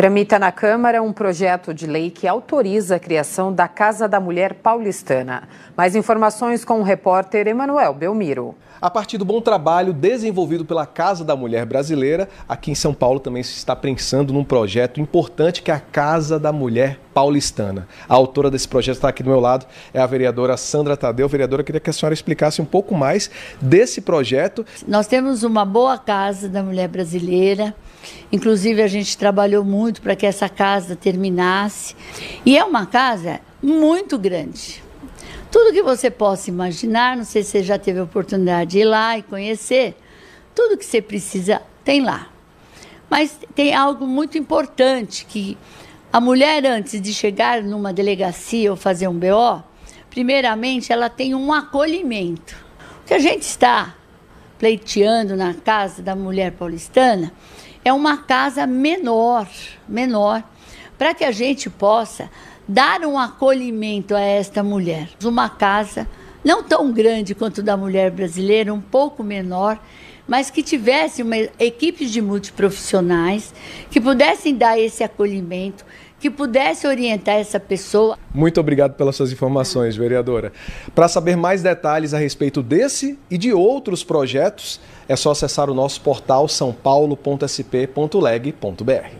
Tramita na Câmara um projeto de lei que autoriza a criação da Casa da Mulher Paulistana. Mais informações com o repórter Emanuel Belmiro. A partir do bom trabalho desenvolvido pela Casa da Mulher Brasileira, aqui em São Paulo também se está pensando num projeto importante que é a Casa da Mulher Paulistana. A autora desse projeto está aqui do meu lado, é a vereadora Sandra Tadeu. Vereadora, queria que a senhora explicasse um pouco mais desse projeto. Nós temos uma boa Casa da Mulher Brasileira. Inclusive, a gente trabalhou muito para que essa casa terminasse. E é uma casa muito grande. Tudo que você possa imaginar, não sei se você já teve a oportunidade de ir lá e conhecer, tudo que você precisa tem lá. Mas tem algo muito importante que a mulher antes de chegar numa delegacia ou fazer um BO, primeiramente ela tem um acolhimento. O que a gente está pleiteando na casa da mulher paulistana é uma casa menor, menor, para que a gente possa dar um acolhimento a esta mulher. Uma casa não tão grande quanto da mulher brasileira, um pouco menor, mas que tivesse uma equipe de multiprofissionais que pudessem dar esse acolhimento, que pudesse orientar essa pessoa. Muito obrigado pelas suas informações, vereadora. Para saber mais detalhes a respeito desse e de outros projetos, é só acessar o nosso portal sãopaulo.sp.leg.br.